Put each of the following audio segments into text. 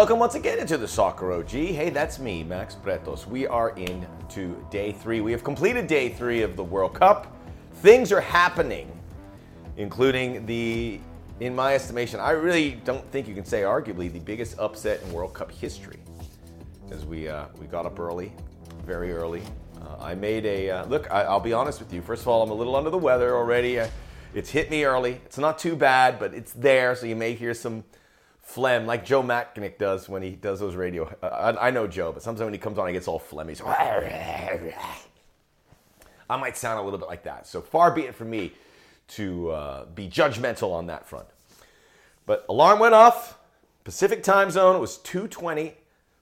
welcome once again into the Soccer OG. Hey, that's me, Max Bretos. We are into day three. We have completed day three of the World Cup. Things are happening, including the, in my estimation, I really don't think you can say arguably the biggest upset in World Cup history. As we uh, we got up early, very early. Uh, I made a uh, look. I, will be honest with you. First of all, I'm a little under the weather already. Uh, it's hit me early. It's not too bad, but it's there, so you may hear some phlegm, like Joe Machnik does when he does those radio. Uh, I, I, know Joe, but sometimes when he comes on, he gets all phlegmy. So I might sound a little bit like that. So far be it from me to uh, be judgmental on that front. But alarm went off. Pacific time zone. It was 2:20.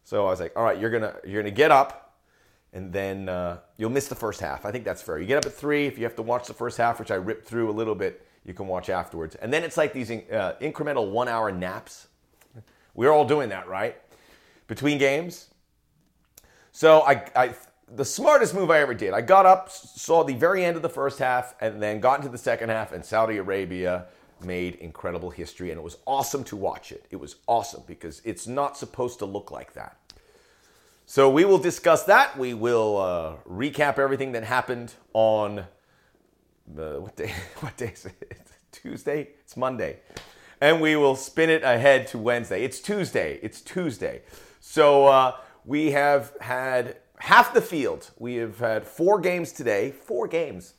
So I was like, all right, you're gonna you're gonna get up, and then uh, you'll miss the first half. I think that's fair. You get up at three. If you have to watch the first half, which I ripped through a little bit, you can watch afterwards. And then it's like these uh, incremental one-hour naps we're all doing that, right? Between games. So I, I, the smartest move I ever did. I got up, saw the very end of the first half, and then got into the second half, and Saudi Arabia made incredible history, and it was awesome to watch it. It was awesome because it's not supposed to look like that. So we will discuss that. We will uh, recap everything that happened on the what day? What day is it? Tuesday? It's Monday and we will spin it ahead to Wednesday. It's Tuesday. It's Tuesday. So uh, we have had half the field. We have had four games today. Four games.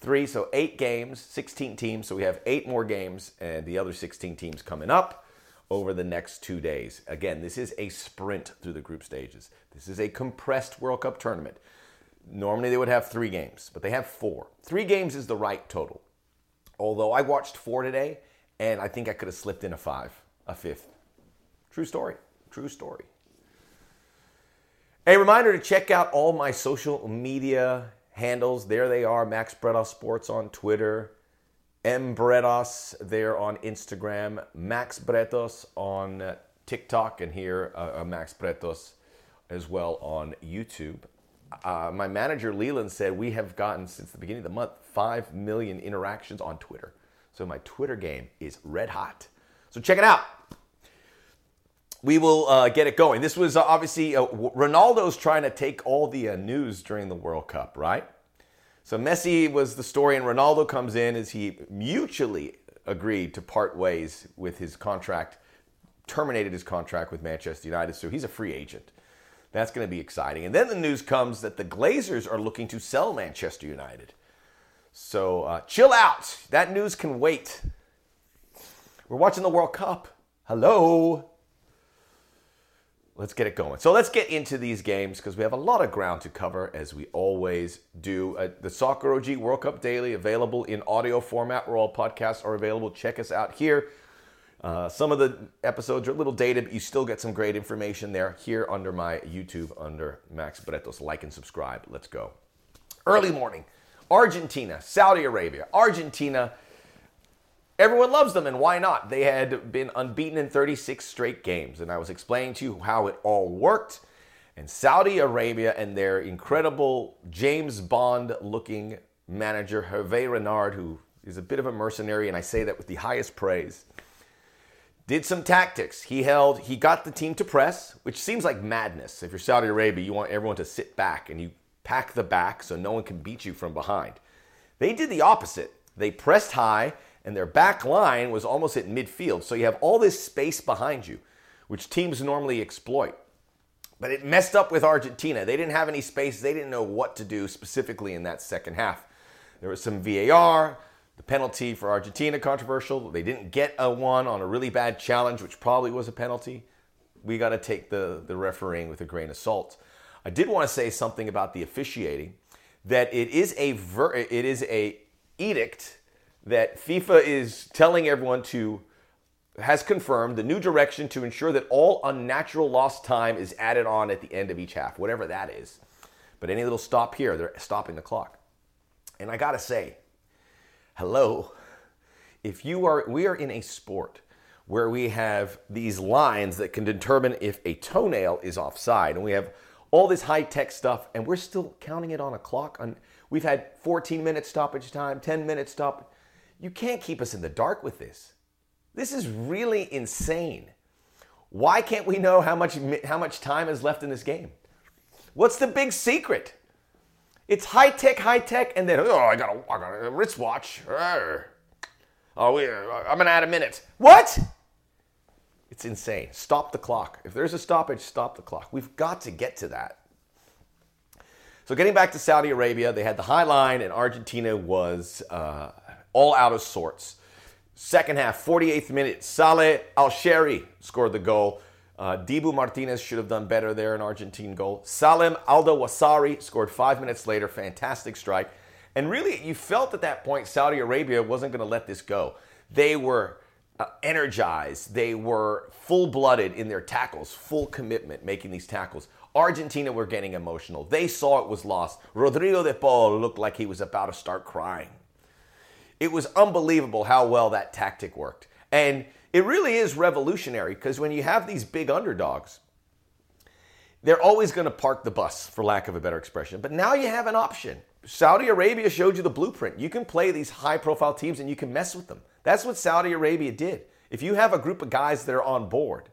Three, so eight games, 16 teams. So we have eight more games, and the other 16 teams coming up over the next two days. Again, this is a sprint through the group stages. This is a compressed World Cup tournament. Normally they would have three games, but they have four. Three games is the right total. Although I watched four today, and I think I could have slipped in a five, a fifth. True story. True story. A reminder to check out all my social media handles. There they are Max Bretos Sports on Twitter, M Bretos there on Instagram, Max Bretos on uh, TikTok, and here uh, uh, Max Bretos as well on YouTube. Uh, my manager Leland said we have gotten since the beginning of the month 5 million interactions on Twitter. So my Twitter game is red hot. So check it out. We will uh, get it going. This was uh, obviously uh, Ronaldo's trying to take all the uh, news during the World Cup, right? So Messi was the story, and Ronaldo comes in as he mutually agreed to part ways with his contract, terminated his contract with Manchester United. So he's a free agent. That's going to be exciting. And then the news comes that the Glazers are looking to sell Manchester United. So uh, chill out. That news can wait. We're watching the World Cup. Hello. Let's get it going. So let's get into these games because we have a lot of ground to cover as we always do. Uh, the Soccer OG World Cup Daily available in audio format where all podcasts are available. Check us out here. Uh, some of the episodes are a little dated, but you still get some great information there here under my YouTube under Max Bretos. Like and subscribe. Let's go. Early morning. Argentina, Saudi Arabia, Argentina. Everyone loves them, and why not? They had been unbeaten in 36 straight games, and I was explaining to you how it all worked. And Saudi Arabia and their incredible James Bond looking manager, Hervé Renard, who is a bit of a mercenary, and I say that with the highest praise, did some tactics. He held, he got the team to press, which seems like madness. If you're Saudi Arabia, you want everyone to sit back and you pack the back so no one can beat you from behind. They did the opposite. They pressed high, and their back line was almost at midfield. So you have all this space behind you, which teams normally exploit. But it messed up with Argentina. They didn't have any space. They didn't know what to do specifically in that second half. There was some VAR, the penalty for Argentina controversial. They didn't get a one on a really bad challenge, which probably was a penalty. We got to take the, the refereeing with a grain of salt. I did want to say something about the officiating that it is a ver- it is a edict that FIFA is telling everyone to has confirmed the new direction to ensure that all unnatural lost time is added on at the end of each half, whatever that is. But any little stop here, they're stopping the clock. And I got to say, hello, if you are we are in a sport where we have these lines that can determine if a toenail is offside and we have all this high tech stuff, and we're still counting it on a clock. On we've had 14 minutes stoppage time, 10 minutes stop. You can't keep us in the dark with this. This is really insane. Why can't we know how much how much time is left in this game? What's the big secret? It's high tech, high tech, and then oh, I got a, I got a wristwatch. Oh, we, I'm gonna add a minute. What? It's insane. Stop the clock. If there's a stoppage, stop the clock. We've got to get to that. So, getting back to Saudi Arabia, they had the high line, and Argentina was uh, all out of sorts. Second half, 48th minute, Saleh Al Shehri scored the goal. Uh, Dibu Martinez should have done better there, an Argentine goal. Salem Al-Dawsari scored five minutes later, fantastic strike. And really, you felt at that point Saudi Arabia wasn't going to let this go. They were uh, energized, they were full blooded in their tackles, full commitment making these tackles. Argentina were getting emotional. They saw it was lost. Rodrigo de Paul looked like he was about to start crying. It was unbelievable how well that tactic worked. And it really is revolutionary because when you have these big underdogs, they're always going to park the bus, for lack of a better expression. But now you have an option. Saudi Arabia showed you the blueprint. You can play these high profile teams and you can mess with them. That's what Saudi Arabia did. If you have a group of guys that are on board,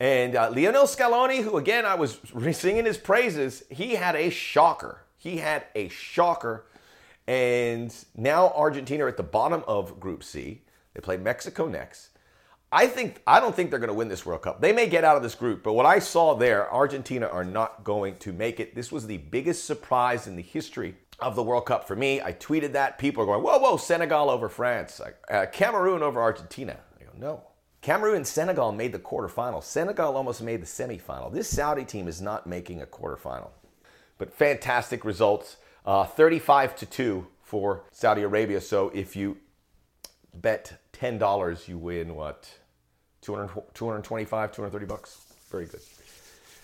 and uh, Lionel Scaloni, who again I was singing his praises, he had a shocker. He had a shocker. And now Argentina are at the bottom of Group C. They play Mexico next. I think I don't think they're going to win this World Cup. They may get out of this group, but what I saw there, Argentina are not going to make it. This was the biggest surprise in the history of the World Cup for me. I tweeted that. People are going, "Whoa, whoa, Senegal over France, uh, Cameroon over Argentina." I go, "No." Cameroon and Senegal made the quarterfinal. Senegal almost made the semifinal. This Saudi team is not making a quarterfinal. But fantastic results. Uh, 35 to 2 for Saudi Arabia. So if you bet $10, you win what? 200, 225, 230 bucks. Very good.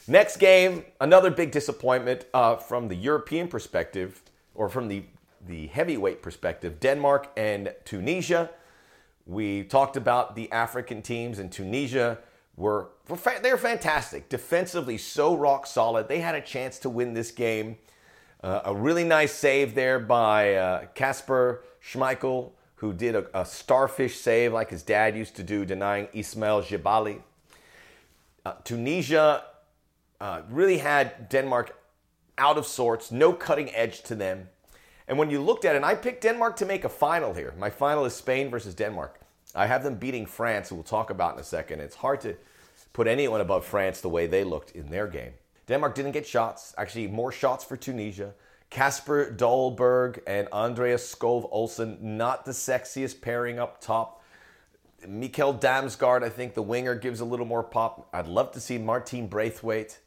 Next game, another big disappointment uh, from the European perspective, or from the, the heavyweight perspective Denmark and Tunisia. We talked about the African teams, and Tunisia were, were fa- they're fantastic. Defensively, so rock solid. They had a chance to win this game. Uh, a really nice save there by Kasper uh, Schmeichel who did a, a, starfish save like his dad used to do, denying Ismail Jebali. Uh, Tunisia uh, really had Denmark out of sorts, no cutting edge to them. And when you looked at it, and I picked Denmark to make a final here. My final is Spain versus Denmark. I have them beating France, who we'll talk about in a second. It's hard to put anyone above France the way they looked in their game. Denmark didn't get shots, actually, more shots for Tunisia. Kasper Dolberg and Andreas Skov Olsen, not the sexiest pairing up top. Mikkel Damsgaard, I think the winger gives a little more pop. I'd love to see Martin Braithwaite.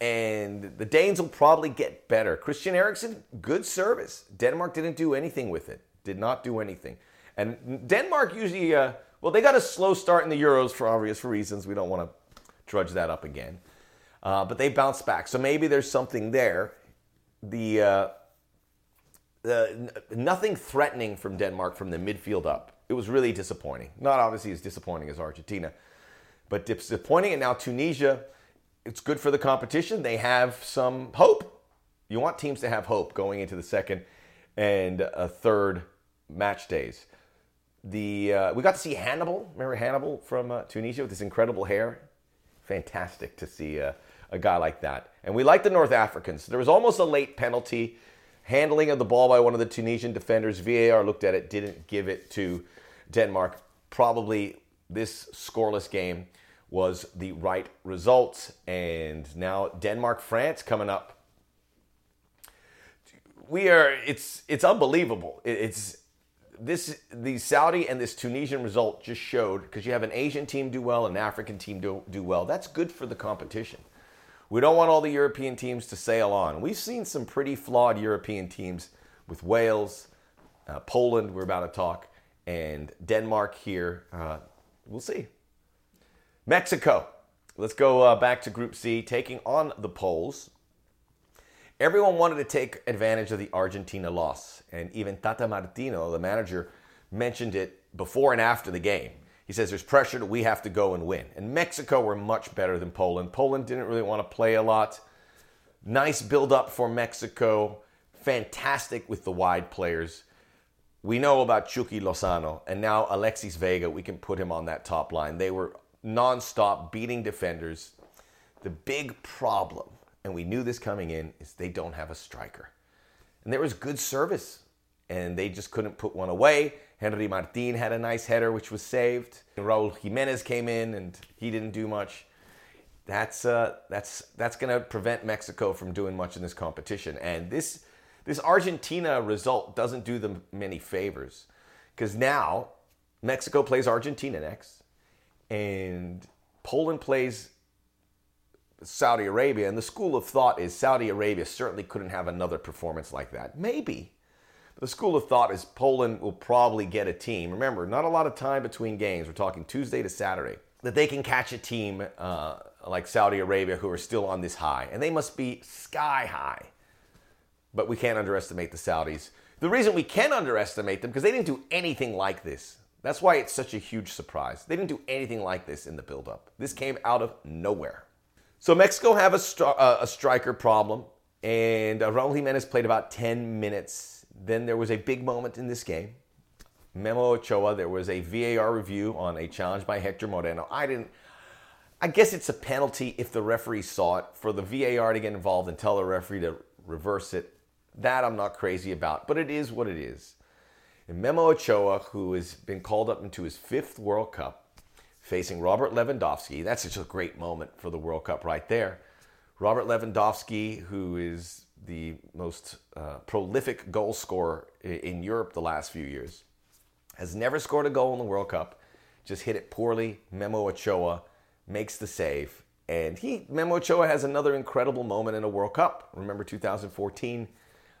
And the Danes will probably get better. Christian Eriksen, good service. Denmark didn't do anything with it. Did not do anything. And Denmark usually, uh, well, they got a slow start in the Euros for obvious reasons. We don't want to drudge that up again. Uh, but they bounced back. So maybe there's something there the, uh, the nothing threatening from Denmark from the midfield up. It was really disappointing. Not obviously as disappointing as Argentina, but disappointing. And now Tunisia, it's good for the competition. They have some hope. You want teams to have hope going into the second and a third match days. The uh, we got to see Hannibal. Remember Hannibal from uh, Tunisia with his incredible hair? Fantastic to see. Uh, a guy like that. And we like the North Africans. There was almost a late penalty. Handling of the ball by one of the Tunisian defenders. VAR looked at it, didn't give it to Denmark. Probably this scoreless game was the right result. And now Denmark France coming up. We are it's it's unbelievable. It's this the Saudi and this Tunisian result just showed because you have an Asian team do well, an African team do, do well. That's good for the competition. We don't want all the European teams to sail on. We've seen some pretty flawed European teams with Wales, uh, Poland, we're about to talk, and Denmark here. Uh, we'll see. Mexico. Let's go uh, back to Group C, taking on the Poles. Everyone wanted to take advantage of the Argentina loss, and even Tata Martino, the manager, mentioned it before and after the game. He says there's pressure we have to go and win. And Mexico were much better than Poland. Poland didn't really want to play a lot. Nice build up for Mexico. Fantastic with the wide players. We know about Chucky Lozano and now Alexis Vega. We can put him on that top line. They were nonstop, beating defenders. The big problem, and we knew this coming in, is they don't have a striker. And there was good service, and they just couldn't put one away. Henry Martin had a nice header, which was saved. Raul Jimenez came in, and he didn't do much. That's uh, that's that's going to prevent Mexico from doing much in this competition. And this this Argentina result doesn't do them many favors because now Mexico plays Argentina next, and Poland plays Saudi Arabia. And the school of thought is Saudi Arabia certainly couldn't have another performance like that. Maybe. The school of thought is Poland will probably get a team. Remember, not a lot of time between games. We're talking Tuesday to Saturday. That they can catch a team uh, like Saudi Arabia who are still on this high. And they must be sky high but we can't underestimate the Saudis. The reason we can underestimate them because they didn't do anything like this. That's why it's such a huge surprise. They didn't do anything like this in the buildup. This came out of nowhere. So Mexico have a, stri- uh, a striker problem, and uh, Raul Jimenez played about 10 minutes. Then there was a big moment in this game. Memo Ochoa, there was a VAR review on a challenge by Hector Moreno. I didn't. I guess it's a penalty if the referee saw it for the VAR to get involved and tell the referee to reverse it. That I'm not crazy about, but it is what it is. And Memo Ochoa, who has been called up into his fifth World Cup, facing Robert Lewandowski. That's such a great moment for the World Cup right there. Robert Lewandowski, who is the most uh, prolific goal scorer in Europe the last few years, has never scored a goal in the World Cup, just hit it poorly. Memo Ochoa makes the save. And he, Memo Ochoa has another incredible moment in a World Cup. Remember 2014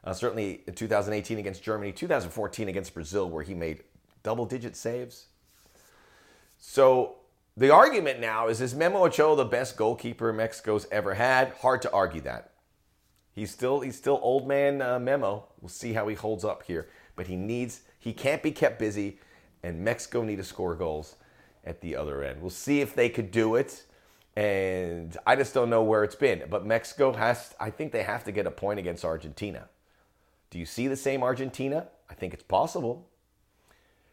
uh, certainly in 2018 against Germany, 2014 against Brazil, where he made double digit saves. So the argument now is is Memo Ochoa the best goalkeeper Mexico's ever had? Hard to argue that. He's still he's still old man uh, Memo. We'll see how he holds up here, but he needs he can't be kept busy, and Mexico need to score goals at the other end. We'll see if they could do it, and I just don't know where it's been. But Mexico has I think they have to get a point against Argentina. Do you see the same Argentina? I think it's possible.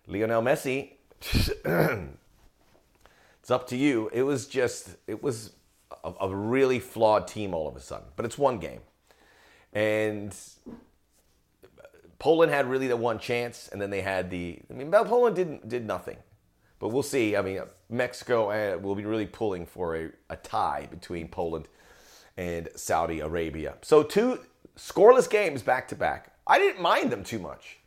Lionel Messi, it's up to you. It was just, it was a, a, really flawed team all of a sudden, but it's one game. And Poland had really the one chance, and then they had the, I mean, Poland didn't, did nothing. But we'll see. I mean, Mexico uh, will be really pulling for a, a tie between Poland and Saudi Arabia. So, two scoreless games back to back. I didn't mind them too much.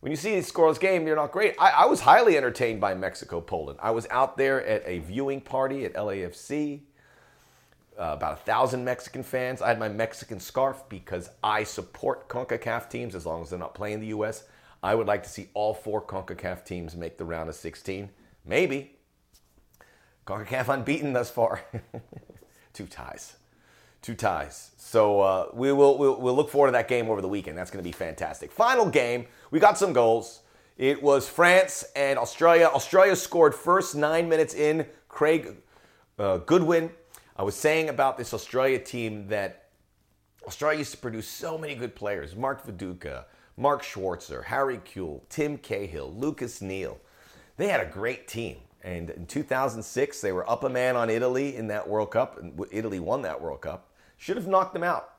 When you see a scoreless game, you're not great. I, I was highly entertained by Mexico Poland. I was out there at a viewing party at LAFC. Uh, about a thousand Mexican fans. I had my Mexican scarf because I support CONCACAF teams as long as they're not playing the U.S. I would like to see all four CONCACAF teams make the round of 16. Maybe. CONCACAF unbeaten thus far. Two ties two ties. So uh, we will we'll, we'll look forward to that game over the weekend. That's going to be fantastic. Final game. We got some goals. It was France and Australia. Australia scored first nine minutes in. Craig uh, Goodwin. I was saying about this Australia team that Australia used to produce so many good players. Mark Viduka, Mark Schwarzer, Harry Kewell, Tim Cahill, Lucas Neill. They had a great team. And in 2006, they were up a man on Italy in that World Cup, and Italy won that World Cup. Should have knocked them out.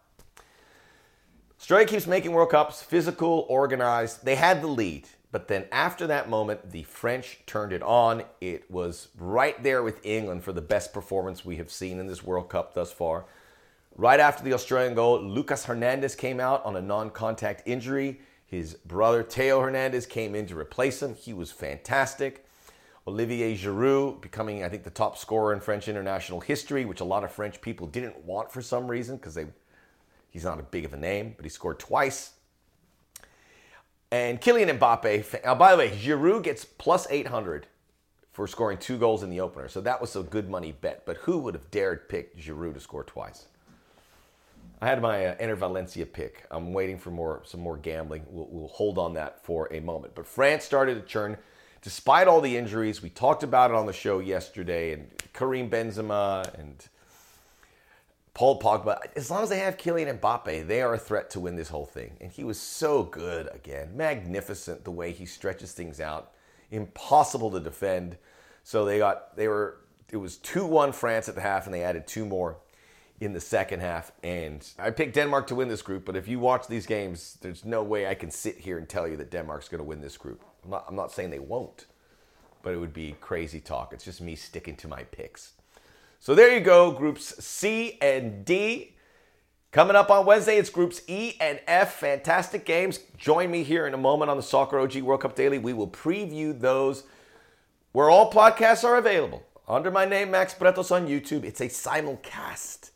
Australia keeps making World Cups, physical, organized. They had the lead. But then after that moment, the French turned it on. It was right there with England for the best performance we have seen in this World Cup thus far. Right after the Australian goal, Lucas Hernandez came out on a non contact injury. His brother, Theo Hernandez, came in to replace him. He was fantastic. Olivier Giroud becoming, I think, the top scorer in French international history, which a lot of French people didn't want for some reason because they he's not a big of a name, but he scored twice. And Kylian Mbappe, uh, by the way, Giroud gets plus 800 for scoring two goals in the opener. So that was a good money bet. But who would have dared pick Giroud to score twice? I had my uh, Valencia pick. I'm waiting for more some more gambling. We'll, we'll hold on that for a moment. But France started to churn despite all the injuries, we talked about it on the show yesterday, and Karim Benzema and Paul Pogba. As long as they have Kylian Mbappe, they are a threat to win this whole thing. And he was so good again, magnificent the way he stretches things out, impossible to defend. So they got they were it was 2-1 France at the half, and they added two more in the second half. And I picked Denmark to win this group, but if you watch these games, there's no way I can sit here and tell you that Denmark's going to win this group. I'm not, I'm not saying they won't, but it would be crazy talk. It's just me sticking to my picks. So there you go, groups C and D. Coming up on Wednesday, it's groups E and F. Fantastic games. Join me here in a moment on the Soccer OG World Cup Daily. We will preview those where all podcasts are available. Under my name, Max Bretos on YouTube. It's a simulcast.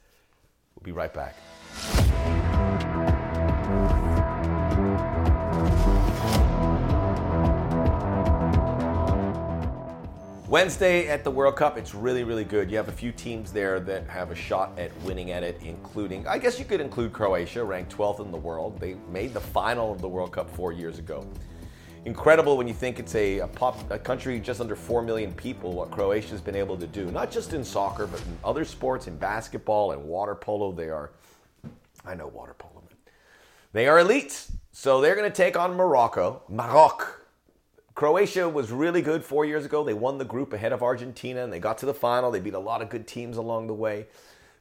We'll be right back. Wednesday at the World Cup, it's really, really good. You have a few teams there that have a shot at winning at it, including, I guess you could include Croatia, ranked 12th in the world. They made the final of the World Cup four years ago. Incredible when you think it's a, a, pop, a country just under 4 million people, what Croatia's been able to do, not just in soccer, but in other sports, in basketball and water polo. They are, I know water polo. They are elite. So they're going to take on Morocco. Morocco Croatia was really good four years ago. They won the group ahead of Argentina and they got to the final. They beat a lot of good teams along the way.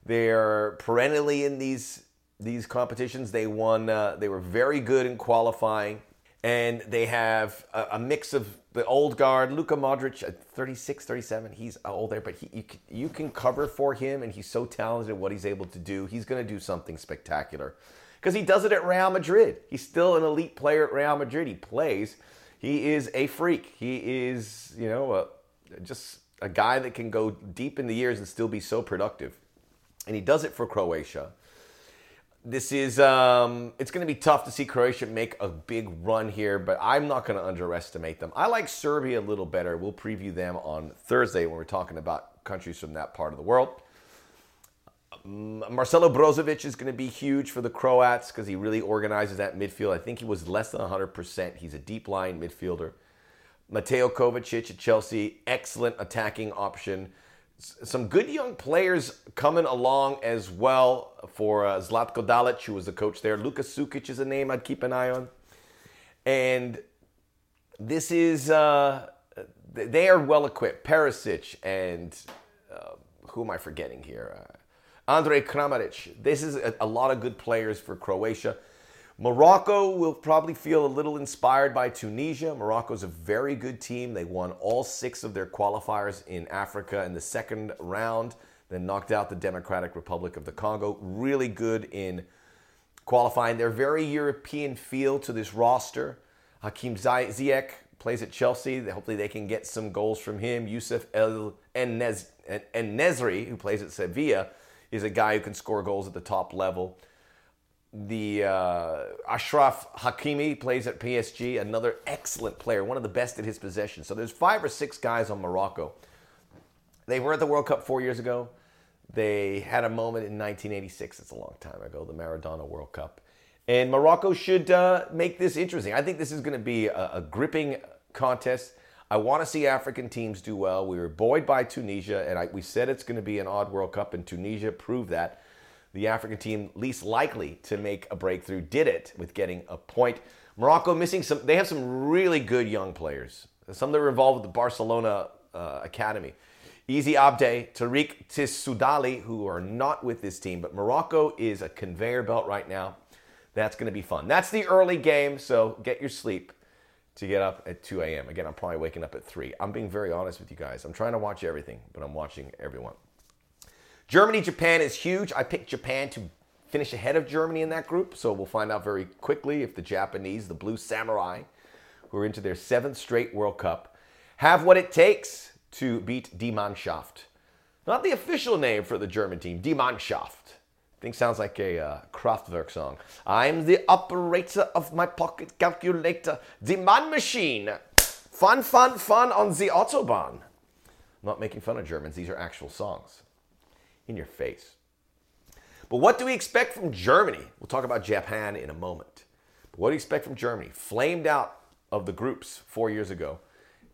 They're perennially in these these competitions. They won. Uh, they were very good in qualifying, and they have a, a, mix of the old guard. Luka Modric at 36, 37. He's older, but he, you, can, you can cover for him, and he's so talented at what he's able to do. He's going to do something spectacular because he does it at Real Madrid. He's still an elite player at Real Madrid. He plays he is a freak. He is, you know, a, just a guy that can go deep in the years and still be so productive. And he does it for Croatia. This is, um, it's going to be tough to see Croatia make a big run here, but I'm not going to underestimate them. I like Serbia a little better. We'll preview them on Thursday when we're talking about countries from that part of the world. Marcelo Brozovic is going to be huge for the Croats because he really organizes that midfield. I think he was less than 100%. He's a deep line midfielder. Mateo Kovacic at Chelsea, excellent attacking option. Some good young players coming along as well for uh, Zlatko Dalic, who was the coach there. Luka Sukic is a name I'd keep an eye on. And this is, uh, they are well equipped. Perisic and uh, who am I forgetting here? Andre Kramaric. This is a, a lot of good players for Croatia. Morocco will probably feel a little inspired by Tunisia. Morocco's a very good team. They won all six of their qualifiers in Africa in the second round, then knocked out the Democratic Republic of the Congo. Really good in qualifying. They're very European feel to this roster. Hakim Ziyech plays at Chelsea. Hopefully, they can get some goals from him. Youssef El En-Nesyri, who plays at Sevilla is a guy who can score goals at the top level. The uh, Achraf Hakimi plays at PSG, another excellent player, one of the best at his possession. So there's five or six guys on Morocco. They were at the World Cup four years ago. They had a moment in 1986. It's a long time ago, the Maradona World Cup. And Morocco should uh, make this interesting. I think this is going to be a, a gripping contest. I want to see African teams do well. We were buoyed by Tunisia, and I, we said it's going to be an odd World Cup, and Tunisia proved that. The African team least likely to make a breakthrough did it with getting a point. Morocco missing some. They have some really good young players. Some that were involved with the Barcelona uh, academy. Easy Abde, Tariq Tissoudali, who are not with this team, but Morocco is a conveyor belt right now. That's going to be fun. That's the early game, so get your sleep to get up at 2 a.m. Again, I'm probably waking up at 3. I'm being very honest with you guys. I'm trying to watch everything, but I'm watching everyone. Germany, Japan is huge. I picked Japan to finish ahead of Germany in that group, so we'll find out very quickly if the Japanese, the Blue Samurai, who are into their seventh straight World Cup, have what it takes to beat Die Mannschaft. Not the official name for the German team, Die Mannschaft think sounds like a uh, Kraftwerk song. I'm the operator of my pocket calculator, the man machine. Fun, fun, fun on the Autobahn. I'm not making fun of Germans, these are actual songs. In your face. But what do we expect from Germany? We'll talk about Japan in a moment. But what do you expect from Germany? Flamed out of the groups four years ago.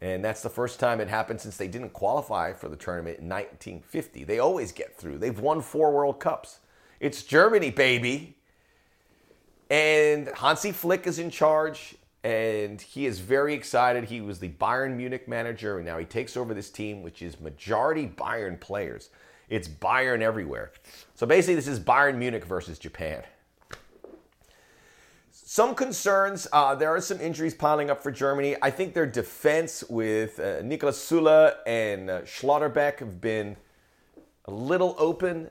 And that's the first time it happened since they didn't qualify for the tournament in 1950. They always get through. They've won four World Cups. It's Germany, baby. And Hansi Flick is in charge. and he is very excited. He was the Bayern Munich manager, and now he takes over this team, which is majority Bayern players. It's Bayern everywhere. So basically, this is Bayern Munich versus Japan. Some concerns. Uh, there are some injuries piling up for Germany. I think their defense with uh, Niklas Süle and uh, Schlotterbeck have been a little open.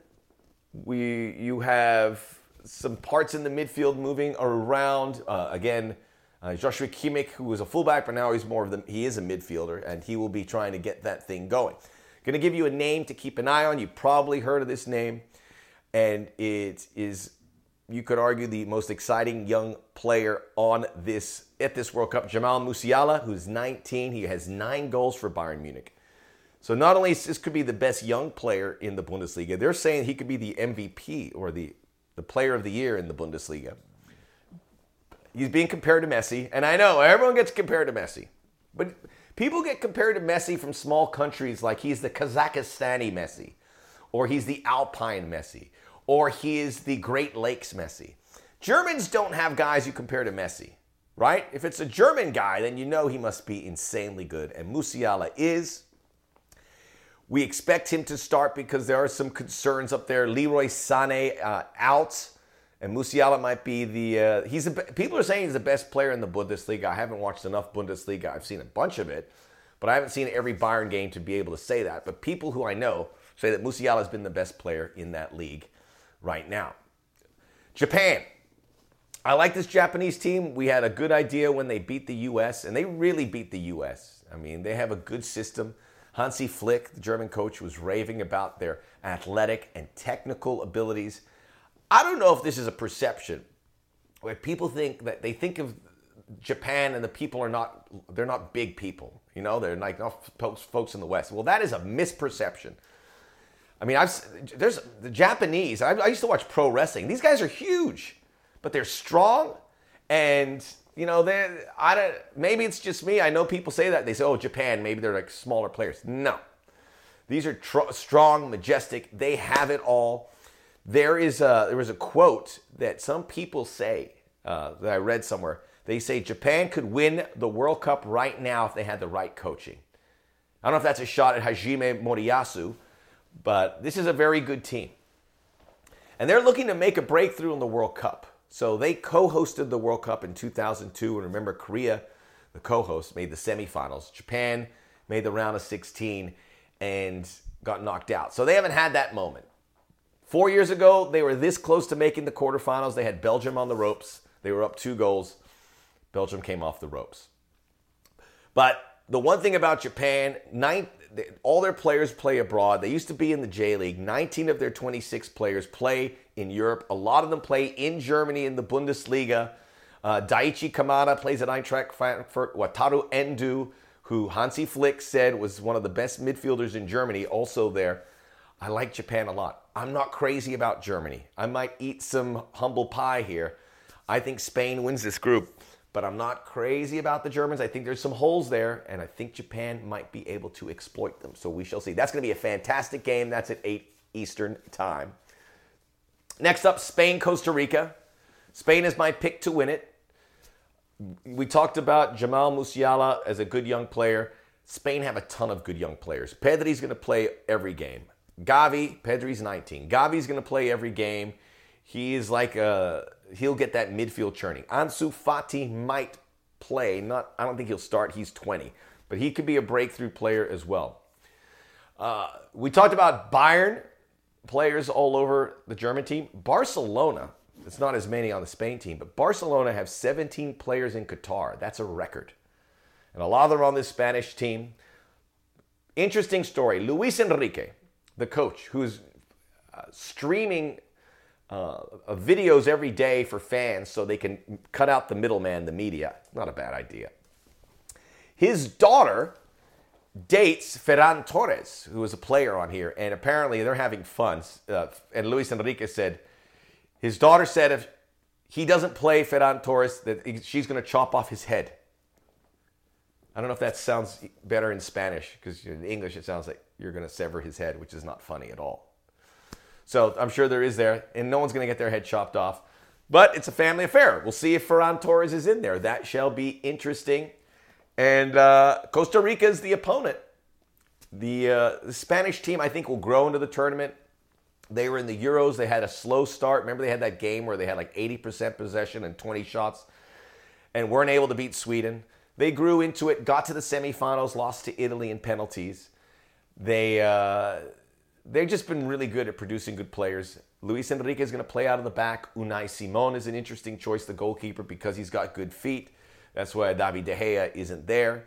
We, you have some parts in the midfield moving around. Uh, again, uh, Joshua Kimmich, who was a fullback, but now he's more of the he is a midfielder, and he will be trying to get that thing going. Going to give you a name to keep an eye on. You probably heard of this name, and it is you could argue the most exciting young player on this at this World Cup, Jamal Musiala, who's 19. He has nine goals for Bayern Munich. So not only this could be the best young player in the Bundesliga, they're saying he could be the MVP or the, the player of the year in the Bundesliga. He's being compared to Messi, and I know everyone gets compared to Messi, but people get compared to Messi from small countries like he's the Kazakhstani Messi, or he's the Alpine Messi, or he is the Great Lakes Messi. Germans don't have guys you compare to Messi, right? If it's a German guy, then you know he must be insanely good, and Musiala is. We expect him to start because there are some concerns up there. Leroy Sané uh, out, and Musiala might be the. Uh, he's a, people are saying he's the best player in the Bundesliga. I haven't watched enough Bundesliga. I've seen a bunch of it, but I haven't seen every Bayern game to be able to say that. But people who I know say that Musiala has been the best player in that league right now. Japan. I like this Japanese team. We had a good idea when they beat the U.S., and they really beat the U.S. I mean, they have a good system. Hansi Flick, the German coach, was raving about their athletic and technical abilities. I don't know if this is a perception where people think that they think of Japan and the people are not they're not big people. You know, they're like oh, folks in the West. Well, that is a misperception. I mean, I've there's the Japanese. I, I used to watch pro wrestling. These guys are huge, but they're strong, and you know they. I don't. Maybe it's just me. I know people say that they say, "Oh, Japan." Maybe they're like smaller players. No, these are tr- strong, majestic. They have it all. There is a there was a quote that some people say uh, that I read somewhere. They say Japan could win the World Cup right now if they had the right coaching. I don't know if that's a shot at Hajime Moriyasu but this is a very good team. And they're looking to make a breakthrough in the World Cup. So they co hosted the World Cup in 2002. And remember, Korea, the co host, made the semifinals. Japan made the round of 16 and got knocked out. So they haven't had that moment. Four years ago, they were this close to making the quarterfinals. They had Belgium on the ropes. They were up two goals. Belgium came off the ropes. But the one thing about Japan, nine, all their players play abroad. They used to be in the J League. 19 of their 26 players play in Europe. A lot of them play in Germany in the Bundesliga. Uh, Daichi Kamada plays at Eintracht Frankfurt. Wataru Endo, who Hansi Flick said was one of the best midfielders in Germany, also there. I like Japan a lot. I'm not crazy about Germany. I might eat some humble pie here. I think Spain wins this group but I'm not crazy about the Germans. I think there's some holes there, and I think Japan might be able to exploit them. So we shall see. That's going to be a fantastic game. That's at 8 Eastern Time. Next up, Spain, Costa Rica. Spain is my pick to win it. We talked about Jamal Musiala as a good young player. Spain have a ton of good young players. Pedri's going to play every game. Gavi, Pedri's 19. Gavi's going to play every game. He is like a he'll get that midfield churning. Ansu Fati might play. Not, I don't think he'll start. He's 20, but he could be a breakthrough player as well. Uh, we talked about Bayern players all over the German team. Barcelona, it's not as many on the Spain team, but Barcelona have 17 players in Qatar. That's a record. And a lot of them are on this Spanish team. Interesting story. Luis Enrique, the coach, who's uh, streaming uh, videos every day for fans so they can cut out the middleman, the media. Not a bad idea. His daughter dates Ferran Torres, who is a player on here, and apparently they're having fun. Uh, and Luis Enrique said his daughter said if he doesn't play Ferran Torres, that she's going to chop off his head. I don't know if that sounds better in Spanish because in English it sounds like you're going to sever his head, which is not funny at all. So I'm sure there is there, and no one's going to get their head chopped off. But it's a family affair. We'll see if Ferran Torres is in there. That shall be interesting. And uh, Costa Rica is the opponent. The, uh, the Spanish team, I think, will grow into the tournament. They were in the Euros. They had a slow start. Remember, they had that game where they had like 80% possession and 20 shots and weren't able to beat Sweden. They grew into it, got to the semifinals, lost to Italy in penalties. They, uh, they've just been really good at producing good players. Luis Enrique is going to play out of the back. Unai Simon is an interesting choice, the goalkeeper, because he's got good feet. That's why David De Gea isn't there.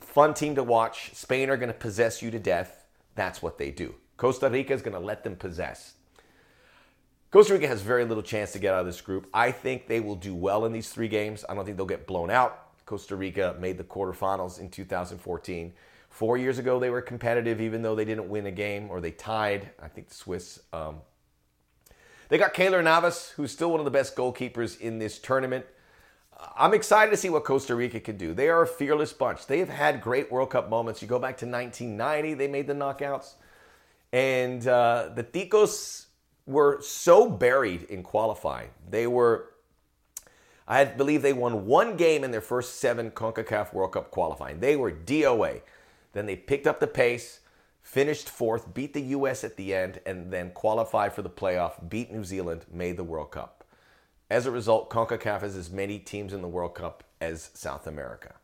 Fun team to watch. Spain are going to possess you to death. That's what they do. Costa Rica is going to let them possess. Costa Rica has very little chance to get out of this group. I think they will do well in these three games. I don't think they'll get blown out. Costa Rica made the quarterfinals in 2014. Four years ago, they were competitive, even though they didn't win a game or they tied. I think the Swiss. Um, they got Keylor Navas, who's still one of the best goalkeepers in this tournament. I'm excited to see what Costa Rica can do. They are a fearless bunch. They have had great World Cup moments. You go back to 1990, they made the knockouts. And uh, the Ticos were so buried in qualifying. They were, I believe they won one game in their first seven CONCACAF World Cup qualifying. They were DOA. Then they picked up the pace, finished fourth, beat the U.S. at the end, and then qualified for the playoff, beat New Zealand, made the World Cup. As a result, CONCACAF has as many teams in the World Cup as South America.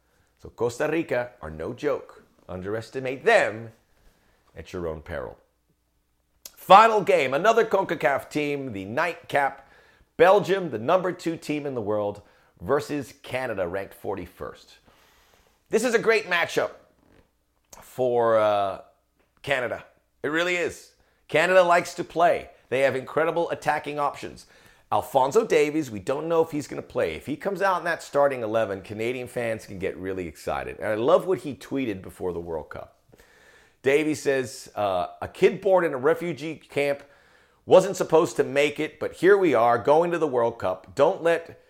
So Costa Rica are no joke. Underestimate them at your own peril. Final game, another CONCACAF team, the nightcap. Belgium, the number two team in the world, versus Canada, ranked 41st. This is a great matchup for uh, Canada. It really is. Canada likes to play. They have incredible attacking options. Alfonso Davies, we don't know if he's going to play. If he comes out in that starting 11, Canadian fans can get really excited. And I love what he tweeted before the World Cup. Davies says, uh, a kid born in a refugee camp wasn't supposed to make it, but here we are going to the World Cup. Don't let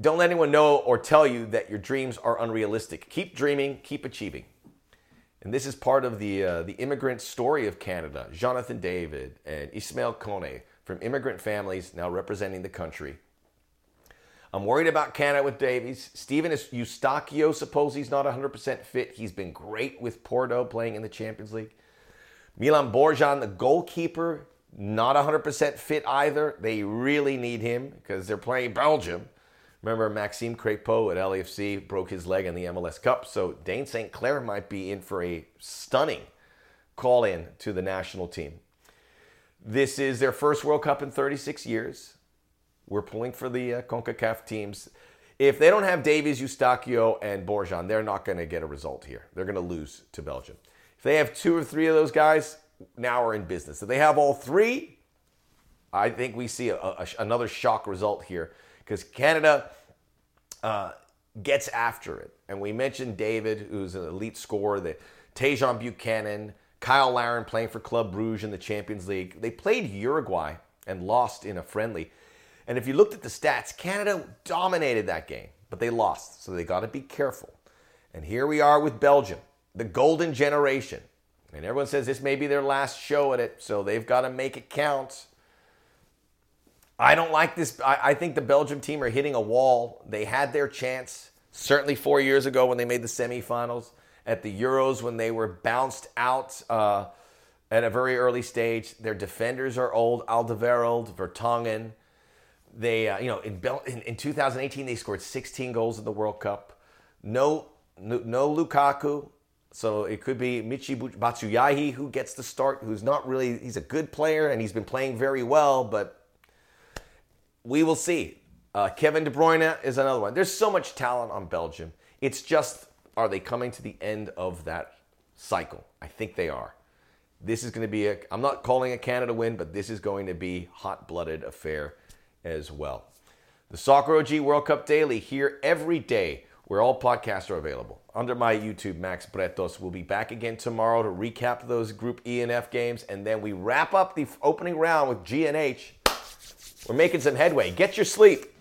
don't let anyone know or tell you that your dreams are unrealistic. Keep dreaming, keep achieving. And this is part of the uh, the immigrant story of Canada. Jonathan David and Ismail Kone from immigrant families now representing the country. I'm worried about Canada with Davies. Stephen Eustáquio, suppose he's not 100% fit. He's been great with Porto playing in the Champions League. Milan Borjan, the goalkeeper, not 100% fit either. They really need him because they're playing Belgium. Remember, Maxime Crépeau at LAFC broke his leg in the MLS Cup, so Dayne St. Clair might be in for a stunning call in to the national team. This is their first World Cup in 36 years. We're pulling for the uh, CONCACAF teams. If they don't have Davies, Eustáquio, and Borjan, they're not going to get a result here. They're going to lose to Belgium. If they have two or three of those guys, now we're in business. If they have all three, I think we see a, a, another shock result here because Canada uh, gets after it. And we mentioned David, who's an elite scorer, the Tajon Buchanan, Cyle Larin playing for Club Bruges in the Champions League. They played Uruguay and lost in a friendly. And if you looked at the stats, Canada dominated that game, but they lost. So they got to be careful. And here we are with Belgium, the golden generation. And everyone says this may be their last show at it, so they've got to make it count. I don't like this. I, I, think the Belgium team are hitting a wall. They had their chance, certainly four years ago when they made the semifinals, at the Euros when they were bounced out uh, at a very early stage. Their defenders are old Alderweireld, Vertonghen. They, uh, you know, in, Bel- in, in 2018 they scored 16 goals in the World Cup. No, no, no Lukaku. So it could be Michy Batshuayi who gets the start, who's not really, he's a good player and he's been playing very well, but we will see. Uh, Kevin De Bruyne is another one. There's so much talent on Belgium. It's just, are they coming to the end of that cycle? I think they are. This is going to be a, I'm not calling a Canada win, but this is going to be hot blooded affair as well. The Soccer OG World Cup Daily here every day where all podcasts are available. Under my YouTube, Max Bretos. We'll be back again tomorrow to recap those Group E and F games, and then we wrap up the opening round with G and H. We're making some headway. Get your sleep.